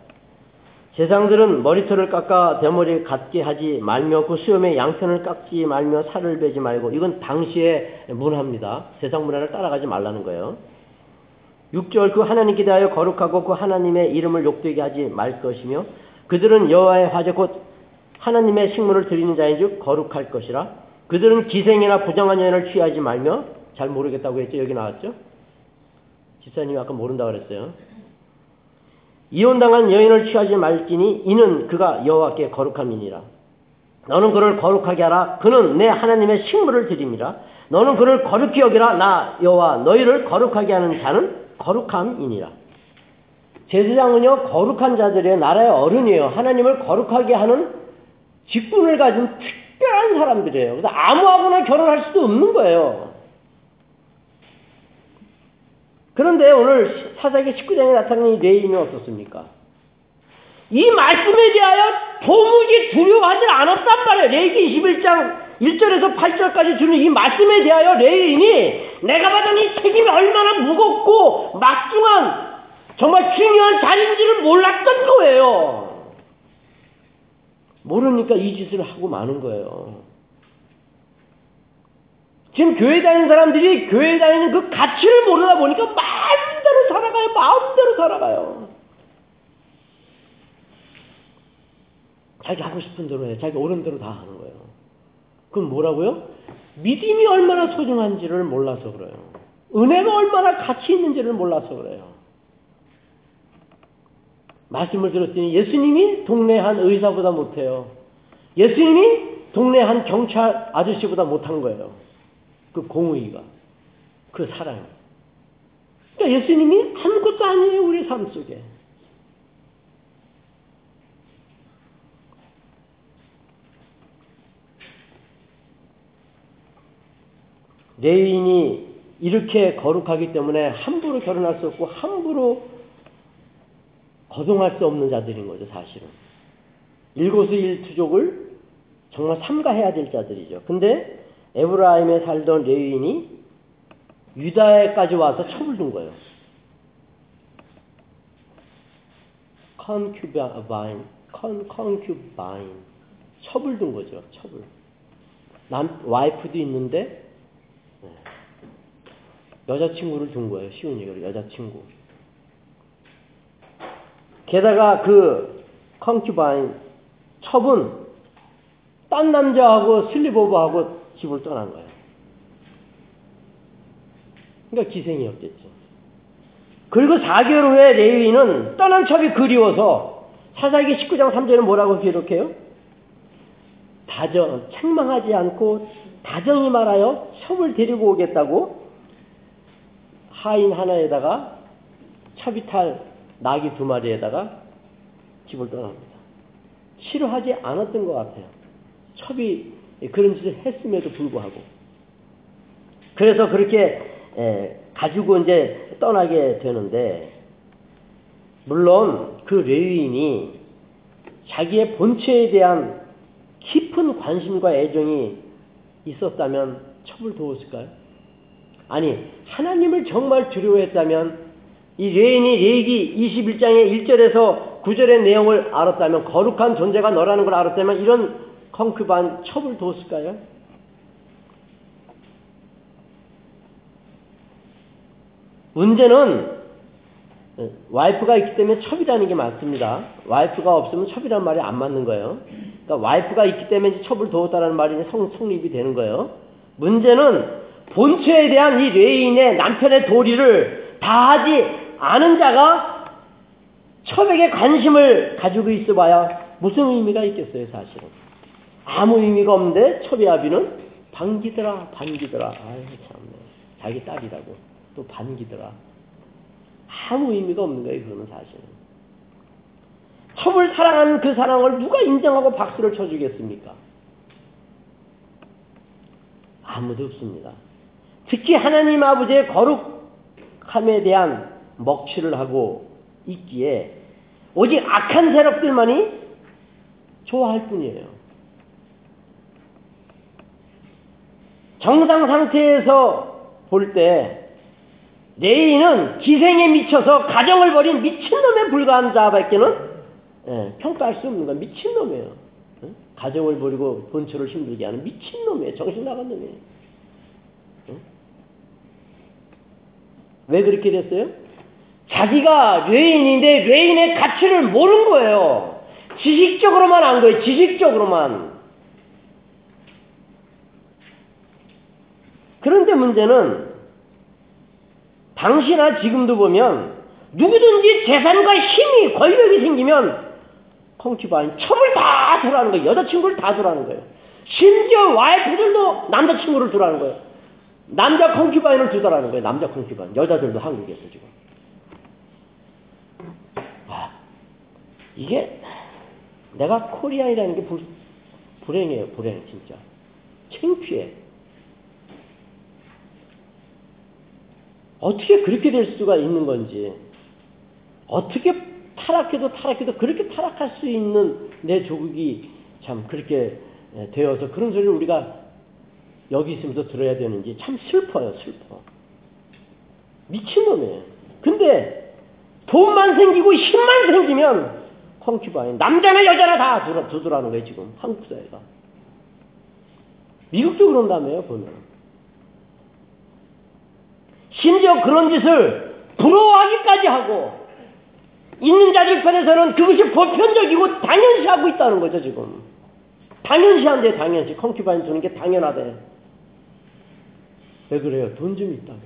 제사장들은 머리털을 깎아 대머리 갖게 하지 말며 그 수염에 양편을 깎지 말며 살을 베지 말고 이건 당시의 문화입니다. 세상 문화를 따라가지 말라는 거예요. 6절 그 하나님께 대하여 거룩하고 그 하나님의 이름을 욕되게 하지 말 것이며 그들은 여호와의 화제 곧 하나님의 식물을 드리는 자인즉 거룩할 것이라 그들은 기생이나 부정한 여인을 취하지 말며 잘 모르겠다고 했죠. 여기 나왔죠. 집사님이 아까 모른다고 그랬어요. 이혼당한 여인을 취하지 말지니 이는 그가 여호와께 거룩함이니라. 너는 그를 거룩하게 하라. 그는 내 하나님의 식물을 드립니다. 너는 그를 거룩히 여기라. 나 여호와 너희를 거룩하게 하는 자는 거룩함이니라. 제사장은요 거룩한 자들의 나라의 어른이에요. 하나님을 거룩하게 하는 직분을 가진 특별한 사람들이에요. 그래서 아무하고나 결혼할 수도 없는 거예요. 그런데 오늘 사사기 19장에 나타나는 이 레위인은 어떻습니까? 이 말씀에 대하여 도무지 두려워하지 않았단 말이에요. 레위기 21장 1절에서 8절까지 주는 이 말씀에 대하여 레위인이 내가 받은 이 책임이 얼마나 무겁고 막중한 정말 중요한 자리인지를 몰랐던 거예요. 모르니까 이 짓을 하고 마는 거예요. 지금 교회 다니는 사람들이 교회 다니는 그 가치를 모르다 보니까 마음대로 살아가요. 마음대로 살아가요. 자기 하고 싶은 대로 해. 자기 옳은 대로 다 하는 거예요. 그럼 뭐라고요? 믿음이 얼마나 소중한지를 몰라서 그래요. 은혜가 얼마나 가치 있는지를 몰라서 그래요. 말씀을 들었더니 예수님이 동네 한 의사보다 못해요. 예수님이 동네 한 경찰 아저씨보다 못한 거예요. 그 공의가, 그 사랑이. 그러니까 예수님이 아무것도 아니에요, 우리 삶 속에. 레인이 이렇게 거룩하기 때문에 함부로 결혼할 수 없고 함부로 거동할 수 없는 자들인 거죠, 사실은. 일거수일투족을 정말 삼가해야 될 자들이죠. 근데 에브라임에 살던 레위인이 유다에까지 와서 첩을 둔 거예요. concubine, con, concubine. 첩을 둔 거죠, 첩을. 남, 와이프도 있는데, 네. 여자친구를 둔 거예요, 쉬운 얘기로, 여자친구. 게다가 그 컨큐바인 첩은 딴 남자하고 슬리버브하고 집을 떠난 거예요. 그러니까 기생이었겠죠. 그리고 4개월 후에 레위인은 떠난 첩이 그리워서 사사기 19장 3절에 뭐라고 기록해요? 다정, 책망하지 않고 다정히 말하여 첩을 데리고 오겠다고 하인 하나에다가 첩이 탈 나귀 두 마리에다가 집을 떠납니다. 싫어하지 않았던 것 같아요. 첩이 그런 짓을 했음에도 불구하고. 그래서 그렇게 가지고 이제 떠나게 되는데, 물론 그 레위인이 자기의 본체에 대한 깊은 관심과 애정이 있었다면 첩을 도웠을까요? 아니, 하나님을 정말 두려워했다면 이 레인이 레기 21장의 1절에서 9절의 내용을 알았다면 거룩한 존재가 너라는 걸 알았다면 이런 컹크반 첩을 뒀을까요? 문제는 와이프가 있기 때문에 첩이라는 게 맞습니다. 와이프가 없으면 첩이라는 말이 안 맞는 거예요. 그러니까 와이프가 있기 때문에 첩을 두었다는 말이 성, 성립이 되는 거예요. 문제는 본처에 대한 이 레위인의 남편의 도리를 다하지 않는 자가 첩에게 관심을 가지고 있어 봐야 무슨 의미가 있겠어요, 사실은. 아무 의미가 없는데 첩의 아비는 반기더라, 반기더라. 아유, 참네. 자기 딸이라고. 또 반기더라. 아무 의미가 없는 거예요, 그거는 사실은. 첩을 사랑하는 그 사랑을 누가 인정하고 박수를 쳐주겠습니까? 아무도 없습니다. 특히 하나님 아버지의 거룩함에 대한 먹칠을 하고 있기에 오직 악한 세력들만이 좋아할 뿐이에요. 정상 상태에서 볼 때 레이는 기생에 미쳐서 가정을 버린 미친놈에 불과한 자밖에는 예, 평가할 수 없는 건 미친놈이에요. 예? 가정을 버리고 본처를 힘들게 하는 미친놈이에요. 정신 나간 놈이에요. 예? 왜 그렇게 됐어요? 자기가 뇌인인데 뇌인의 가치를 모른 거예요. 지식적으로만 안 거예요. 지식적으로만. 그런데 문제는 당시나 지금도 보면 누구든지 재산과 힘이 권력이 생기면 콩큐바인 첨을 다 두라는 거예요. 여자친구를 다 두라는 거예요. 심지어 와이프들도 남자친구를 두라는 거예요. 남자 콩큐바인을 두더라는 거예요. 남자 콩큐바인. 여자들도 한국에서 지금. 아, 이게 내가 코리안이라는 게 불, 불행이에요. 불행 진짜. 창피해. 어떻게 그렇게 될 수가 있는 건지. 어떻게 타락해도 타락해도 그렇게 타락할 수 있는 내 조국이 참 그렇게 되어서 그런 소리를 우리가 여기 있으면서 들어야 되는지 참 슬퍼요, 슬퍼. 미친놈이에요. 근데 돈만 생기고 힘만 생기면 콩큐바인 남자나 여자나 다 두드라는 거예요, 지금 한국 사회가. 미국도 그런다며요, 보면. 심지어 그런 짓을 부러워하기까지 하고 있는 자들 편에서는 그것이 보편적이고 당연시 하고 있다는 거죠, 지금. 당연시 한데, 당연시. 콩큐바인 주는 게 당연하대. 왜 그래요? 돈 좀 있다고.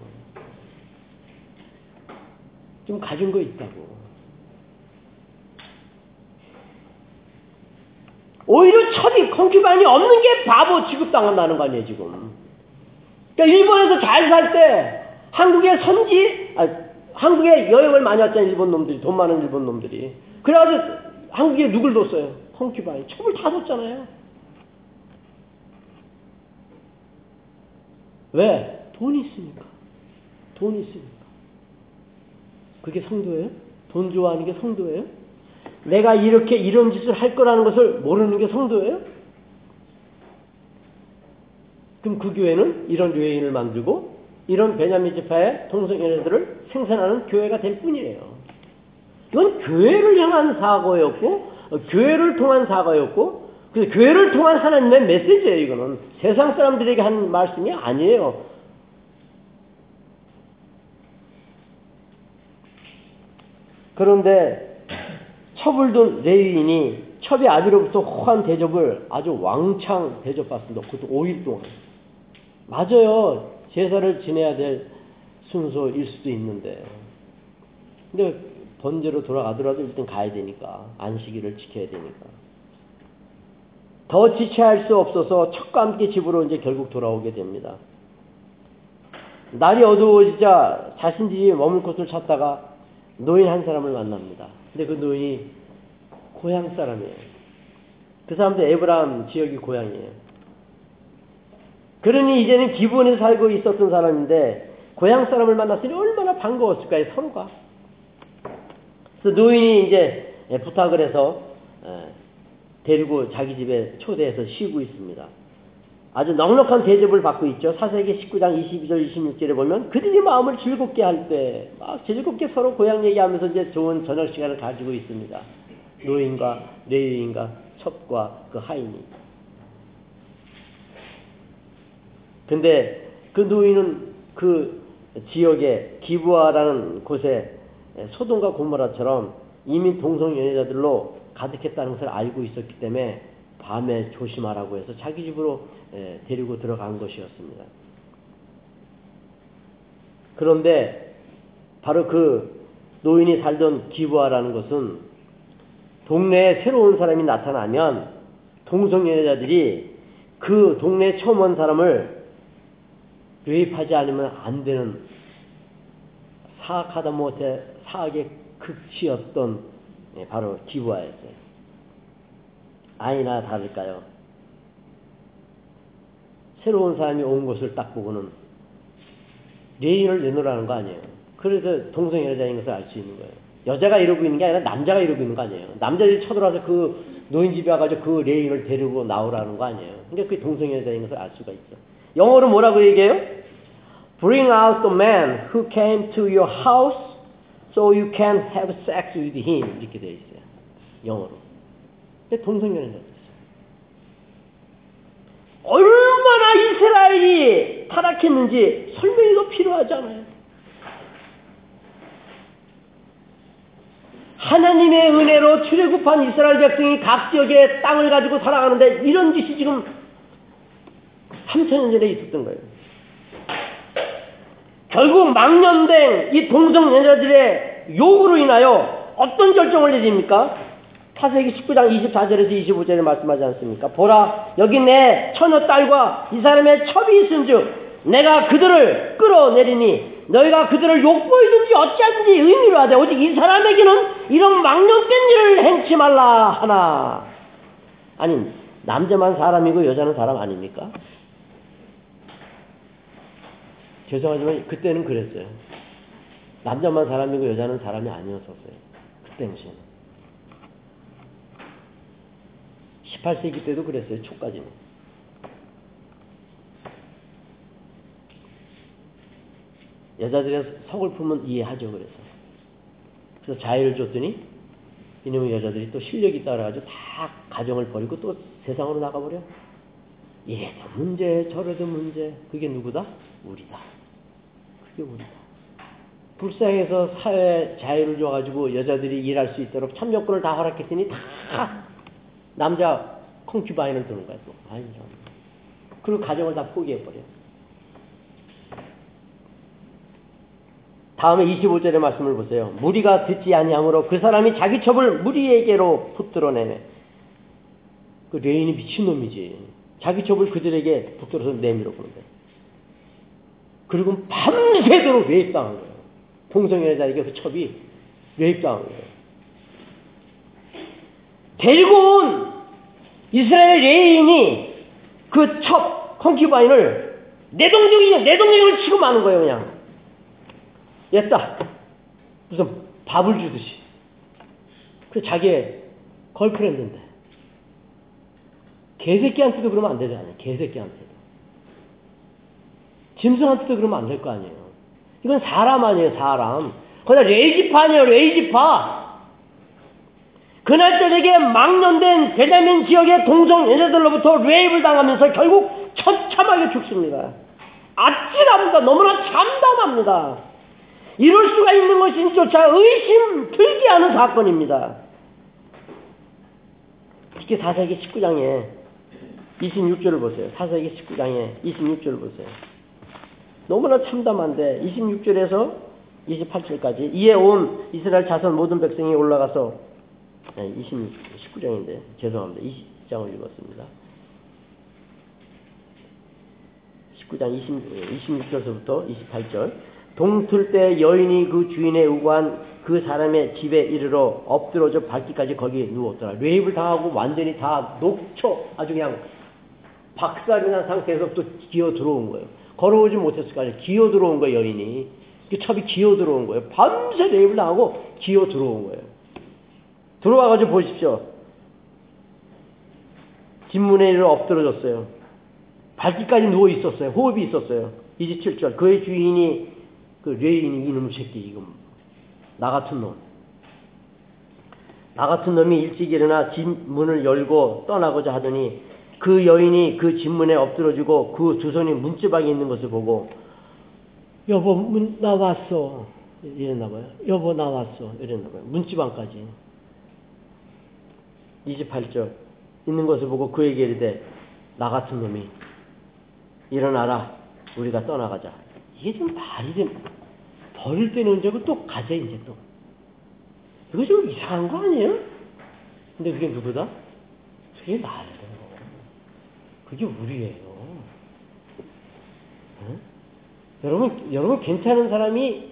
좀 가진 거 있다고. 오히려 첩이 콩큐바인이 없는 게 바보 취급당한다는 거 아니에요, 지금. 그러니까 일본에서 잘 살 때 한국의 선지, 아, 한국에 여행을 많이 왔잖아요, 일본 놈들이. 돈 많은 일본 놈들이. 그래가지고 한국에 누굴 뒀어요? 콩큐바인. 첩을 다 뒀잖아요. 왜? 돈이 있으니까. 돈이 있으니까. 그게 성도예요? 돈 좋아하는 게 성도예요? 내가 이렇게 이런 짓을 할 거라는 것을 모르는 게 성도예요? 그럼 그 교회는 이런 교회인을 만들고 이런 베냐민 지파의 동성연애들을 생산하는 교회가 될 뿐이에요. 이건 교회를 향한 사고였고 교회를 통한 사고였고 그래서 교회를 통한 하나님의 메시지예요. 이거는 세상 사람들에게 한 말씀이 아니에요. 그런데 첩을둔 레위인이 첩의 아비로부터 호한 대접을 아주 왕창 대접받습니다. 그것도 5일 동안. 맞아요. 제사를 지내야 될 순서일 수도 있는데. 근데 번제로 돌아가더라도 일단 가야 되니까. 안식일을 지켜야 되니까. 더 지체할 수 없어서 척과 함께 집으로 이제 결국 돌아오게 됩니다. 날이 어두워지자 자신들이 머물 곳을 찾다가 노인 한 사람을 만납니다. 근데 그 노인이 고향 사람이에요. 그 사람도 에브라함 지역이 고향이에요. 그러니 이제는 기본에 살고 있었던 사람인데 고향 사람을 만났으니 얼마나 반가웠을까요 서로가. 그래서 노인이 이제 부탁을 해서 데리고 자기 집에 초대해서 쉬고 있습니다. 아주 넉넉한 대접을 받고 있죠. 사세기 19장 22절 26절에 보면 그들이 마음을 즐겁게 할 때 막 즐겁게 서로 고향 얘기하면서 이제 좋은 저녁 시간을 가지고 있습니다. 노인과 레위인과 첩과 그 하인이. 근데 그 노인은 그 지역에 기부하라는 곳에 소돔과 고모라처럼 이미 동성 연애자들로 가득했다는 것을 알고 있었기 때문에 밤에 조심하라고 해서 자기 집으로 데리고 들어간 것이었습니다. 그런데 바로 그 노인이 살던 기부하라는 것은 동네에 새로운 사람이 나타나면 동성연애자들이 그 동네에 처음 온 사람을 유입하지 않으면 안 되는 사악하다 못해 사악의 극치였던 예, 바로 기브아였어요. 아니나 다를까요? 새로운 사람이 온 것을 딱 보고는 레위인을 내놓으라는 거 아니에요. 그래서 동성애자인 것을 알 수 있는 거예요. 여자가 이러고 있는 게 아니라 남자가 이러고 있는 거 아니에요. 남자들이 쳐들어와서 그 노인 집에 와가지고 그 레위인을 데리고 나오라는 거 아니에요. 그러니까 그게 동성애자인 것을 알 수가 있어. 영어로 뭐라고 얘기해요? Bring out the man who came to your house so you can have sex with him. 이렇게 되어 있어요. 영어로. 동성애자인 거 얼마나 이스라엘이 타락했는지 설명이 더 필요하지 않아요. 하나님의 은혜로 출애굽한 이스라엘 백성이 각 지역의 땅을 가지고 살아가는데 이런 짓이 지금 3천년 전에 있었던 거예요. 결국 망년된 이 동성연자들의 요구로 인하여 어떤 결정을 내립니까? 사세기 19장 24절에서 25절에 말씀하지 않습니까? 보라 여기 내 처녀 딸과 이 사람의 첩이 있은즉 내가 그들을 끌어내리니 너희가 그들을 욕보이든지 어찌하든지 의미로 하되 오직 이 사람에게는 이런 망령된 일을 행치 말라 하나 아니 남자만 사람이고 여자는 사람 아닙니까? 죄송하지만 그때는 그랬어요. 남자만 사람이고 여자는 사람이 아니었었어요. 그때 당시에는. 18세기 때도 그랬어요. 초까지는. 여자들의 서글픔은 이해하죠. 그래서. 그래서 자유를 줬더니 이놈의 여자들이 또 실력이 따라가지고 다 가정을 버리고 또 세상으로 나가버려. 얘도 문제, 저래도 문제. 그게 누구다? 우리다. 불쌍해서 사회 자유를 줘가지고 여자들이 일할 수 있도록 참여권을 다 허락했더니 다 남자 콩큐바인을 두는 거야 또. 아이 그리고 가정을 다 포기해버려. 다음에 25절의 말씀을 보세요. 무리가 듣지 아니하므로 그 사람이 자기 첩을 무리에게로 붙들어내네. 그 레위인이 미친놈이지. 자기 첩을 그들에게 붙들어서 내밀어 보는데. 그리고 밤새도록 rape당한 거예요. 동성애자에게 그 첩이 rape당한 거예요. 데리고 온 이스라엘 레위인이 그 첩, concubine을 내동댕이, 내동댕이를 치고 마는 거예요, 그냥. 개다 무슨 밥을 주듯이. 그 자기의 걸프렌드인데. 개새끼한테도 그러면 안 되잖아요. 개새끼한테도. 짐승한테도 그러면 안 될 거 아니에요. 이건 사람 아니에요, 사람. 그러나 레위지파 아니에요, 레위지파. 그날 저녁에 망령된 베냐민 지역의 동성애자들로부터 rape를 당하면서 결국 처참하게 죽습니다. 아찔합니다. 너무나 참담합니다. 이럴 수가 있는 것인조차 의심 들게 하는 사건입니다. 특히 사세기 19장에 26절을 보세요. 사세기 19장에 26절을 보세요. 너무나 참담한데 26절에서 28절까지 이에 온 이스라엘 자손 모든 백성이 올라가서 20, 19장인데 죄송합니다. 20장을 읽었습니다. 19장 20, 26절서부터 28절 동틀 때 여인이 그 주인의 우관 그 사람의 집에 이르러 엎드러져 밟기까지 거기에 누웠더라. 레입을 당하고 완전히 다 녹초 아주 그냥 박살이 난 상태에서 또 기어 들어온 거예요. 걸어오지 못했을 거 아니에요. 기어 들어온 거예요, 여인이. 그 첩이 기어 들어온 거예요. 밤새 레입을 당하고 기어 들어온 거예요. 들어와가지고 보십시오. 이르러 엎드러졌어요. 발기까지 누워 있었어요. 호흡이 있었어요. 27절. 그의 주인이 그 레인이 이놈 새끼 이거 나 같은 놈. 나 같은 놈이 일찍 일어나 집 문을 열고 떠나고자 하더니 그 여인이 그 집문에 엎드러지고 그 두 손이 문지방에 있는 것을 보고 여보 문 나왔어 이랬나 봐요. 여보 나왔어 이랬나 봐요. 문지방까지 28절 있는 것을 보고 그에게 이르되 나 같은 놈이 일어나라 우리가 떠나가자. 이게 좀 말이 좀 버릴 때는 언제고 또 가자 이제 또. 이거 좀 이상한 거 아니에요? 근데 그게 누구다? 그게 나예요. 그게 우리예요. 어? 여러분, 여러분 괜찮은 사람이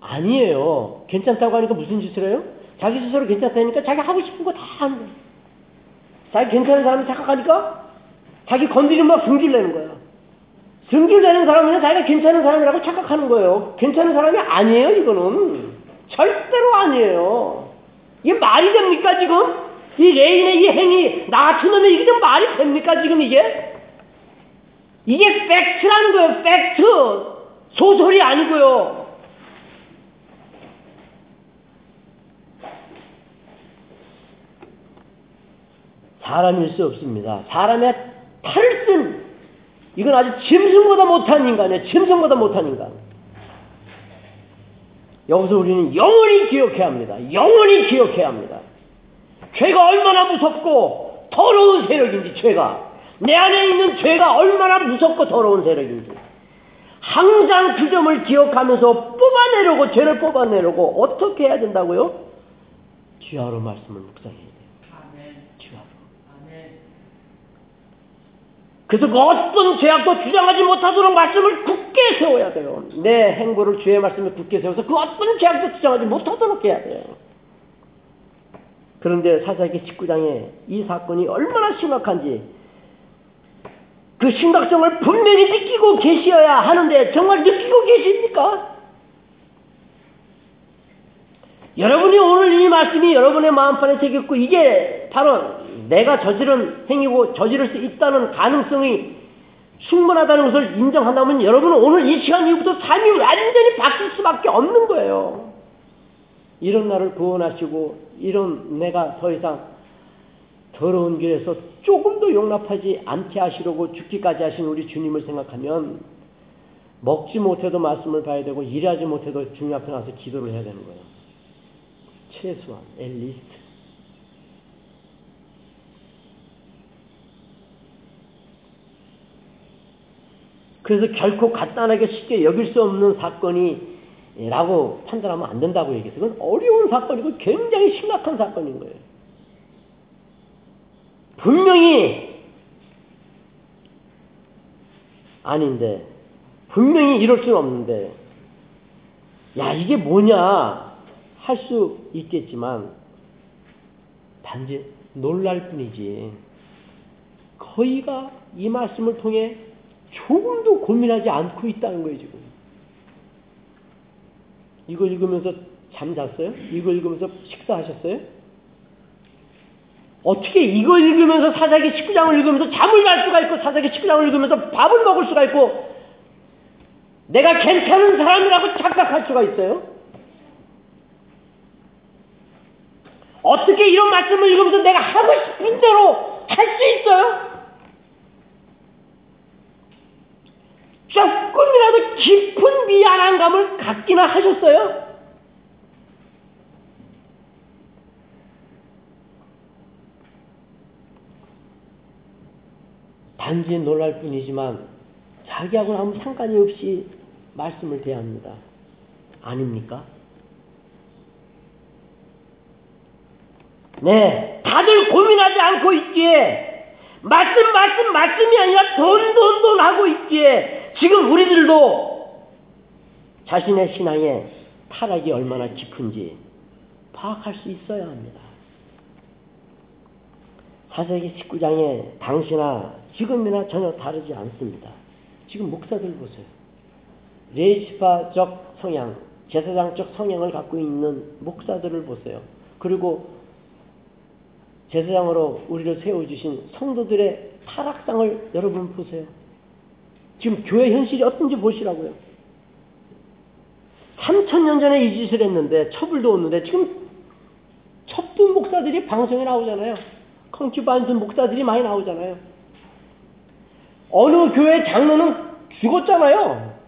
아니에요. 괜찮다고 하니까 무슨 짓을 해요? 자기 스스로 괜찮다니까 자기 하고 싶은 거다 거예요. 자기 괜찮은 사람이 착각하니까 자기 건드리면 승질 내는 거예요. 승질 내는 사람은 자기가 괜찮은 사람이라고 착각하는 거예요. 괜찮은 사람이 아니에요, 이거는. 절대로 아니에요. 이게 말이 됩니까, 지금? 이 레위인의 이 행위, 나 같은 놈의 이게 좀 말이 됩니까, 지금 이게? 이게 팩트라는 거예요, 팩트! 소설이 아니고요. 사람일 수 없습니다. 사람의 탈을 쓴, 이건 아주 짐승보다 못한 인간이에요. 짐승보다 못한 인간. 여기서 우리는 영원히 기억해야 합니다. 영원히 기억해야 합니다. 죄가 얼마나 무섭고 더러운 세력인지 죄가 내 안에 있는 죄가 얼마나 무섭고 더러운 세력인지 항상 그 점을 기억하면서 뽑아내려고 죄를 뽑아내려고 어떻게 해야 된다고요? 주야로 말씀을 묵상해야 돼요. 주야로. 그래서 그 어떤 죄악도 주장하지 못하도록 말씀을 굳게 세워야 돼요. 내 행보를 주의 말씀에 굳게 세워서 그 어떤 죄악도 주장하지 못하도록 해야 돼요. 그런데 사사기 19장에 이 사건이 얼마나 심각한지 그 심각성을 분명히 느끼고 계셔야 하는데 정말 느끼고 계십니까? 여러분이 오늘 이 말씀이 여러분의 마음판에 새겼고 이게 바로 내가 저지른 행위고 저지를 수 있다는 가능성이 충분하다는 것을 인정한다면 여러분은 오늘 이 시간 이후부터 삶이 완전히 바뀔 수밖에 없는 거예요. 이런 나를 구원하시고 이런 내가 더 이상 더러운 길에서 조금도 용납하지 않게 하시려고 죽기까지 하신 우리 주님을 생각하면 먹지 못해도 말씀을 봐야 되고 일하지 못해도 주님 앞에 나서 기도를 해야 되는 거예요. 최소한 엘리스트. 그래서 결코 간단하게 쉽게 여길 수 없는 사건이 라고 판단하면 안 된다고 얘기했어요. 그건 어려운 사건이고 굉장히 심각한 사건인 거예요. 분명히 아닌데 분명히 이럴 수는 없는데 야 이게 뭐냐 할 수 있겠지만 단지 놀랄 뿐이지 거의가 이 말씀을 통해 조금도 고민하지 않고 있다는 거예요 지금 이거 읽으면서 잠 잤어요? 이거 읽으면서 식사하셨어요? 어떻게 이거 읽으면서 사사기 19장을 읽으면서 잠을 잘 수가 있고 사사기 19장을 읽으면서 밥을 먹을 수가 있고 내가 괜찮은 사람이라고 착각할 수가 있어요? 어떻게 이런 말씀을 읽으면서 내가 하고 싶은 대로 할 수 있어요? 조금이라도 깊은 미안한 감을 갖기나 하셨어요? 단지 놀랄 뿐이지만 자기하고는 아무 상관이 없이 말씀을 대합니다. 아닙니까? 네, 다들 고민하지 않고 있기에 말씀 말씀 말씀이 아니라 돈 돈 돈 하고 있기에 지금 우리들도 자신의 신앙에 타락이 얼마나 깊은지 파악할 수 있어야 합니다. 사세기 19장에 당시나 지금이나 전혀 다르지 않습니다. 지금 목사들 보세요. 레이스파적 성향, 제사장적 성향을 갖고 있는 목사들을 보세요. 그리고 제사장으로 우리를 세워주신 성도들의 타락상을 여러분 보세요. 지금 교회 현실이 어떤지 보시라고요. 3천년 전에 이 짓을 했는데 처벌도 없는데 지금 첩분 목사들이 방송에 나오잖아요. 컹큐반스 목사들이 많이 나오잖아요. 어느 교회 장로는 죽었잖아요.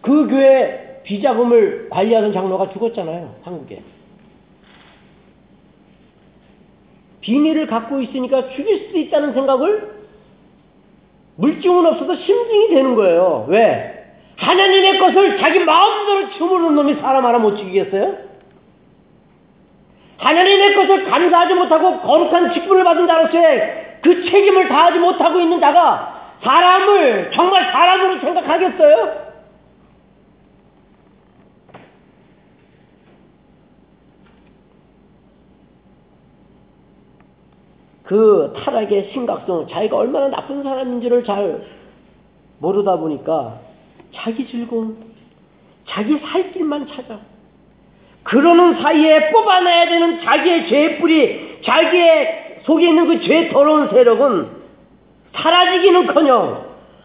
그 교회 비자금을 관리하던 장로가 죽었잖아요. 한국에. 비밀을 갖고 있으니까 죽일 수도 있다는 생각을 물증은 없어도 심증이 되는 거예요. 왜? 하나님의 것을 자기 마음대로 주무르는 놈이 사람 하나 못 죽이겠어요? 하나님의 것을 감사하지 못하고 거룩한 직분을 받은 자로서의 그 책임을 다하지 못하고 있는 자가 사람을 정말 사람으로 생각하겠어요? 그 타락의 심각성, 자기가 얼마나 나쁜 사람인지를 잘 모르다 보니까 자기 즐거움, 자기 살 길만 찾아. 그러는 사이에 뽑아내야 되는 자기의 죄의 뿌리, 자기의 속에 있는 그 죄 더러운 세력은 사라지기는 커녕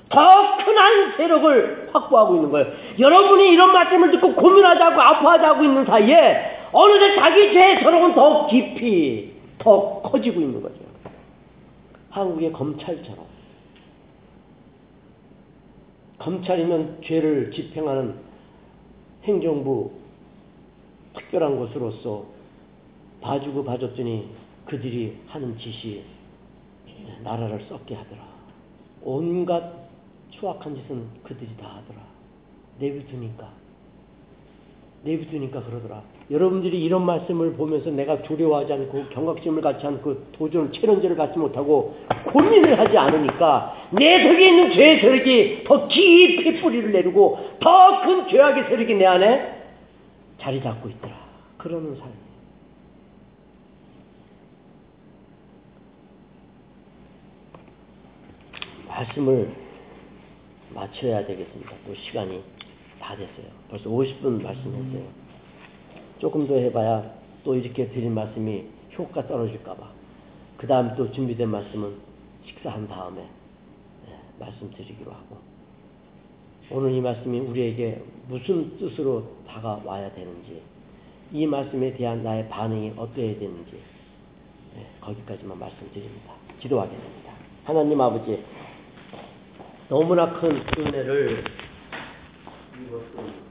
더 큰한 세력을 확보하고 있는 거예요. 여러분이 이런 말씀을 듣고 고민하자고 아파하자고 있는 사이에 어느새 자기 죄의 세력은 더 깊이 더 커지고 있는 거죠. 한국의 검찰처럼 검찰이면 죄를 집행하는 행정부 특별한 곳으로서 봐주고 봐줬더니 그들이 하는 짓이 나라를 썩게 하더라. 온갖 추악한 짓은 그들이 다 하더라. 내비두니까. 내비두니까 그러더라. 여러분들이 이런 말씀을 보면서 내가 두려워하지 않고 경각심을 갖지 않고 도전 체론제를 갖지 못하고 고민을 하지 않으니까 내 속에 있는 죄의 세력이 더 깊이 뿌리를 내리고 더 큰 죄악의 세력이 내 안에 자리 잡고 있더라. 그러는 삶. 말씀을 마쳐야 되겠습니다. 또 시간이 다 됐어요. 벌써 50분 말씀했어요. 조금 더 해봐야 또 이렇게 드린 말씀이 효과 떨어질까봐. 그 다음 또 준비된 말씀은 식사한 다음에 네, 말씀드리기로 하고. 오늘 이 말씀이 우리에게 무슨 뜻으로 다가와야 되는지, 이 말씀에 대한 나의 반응이 어떠해야 되는지, 네, 거기까지만 말씀드립니다. 기도하겠습니다. 하나님 아버지, 너무나 큰 은혜를 이것도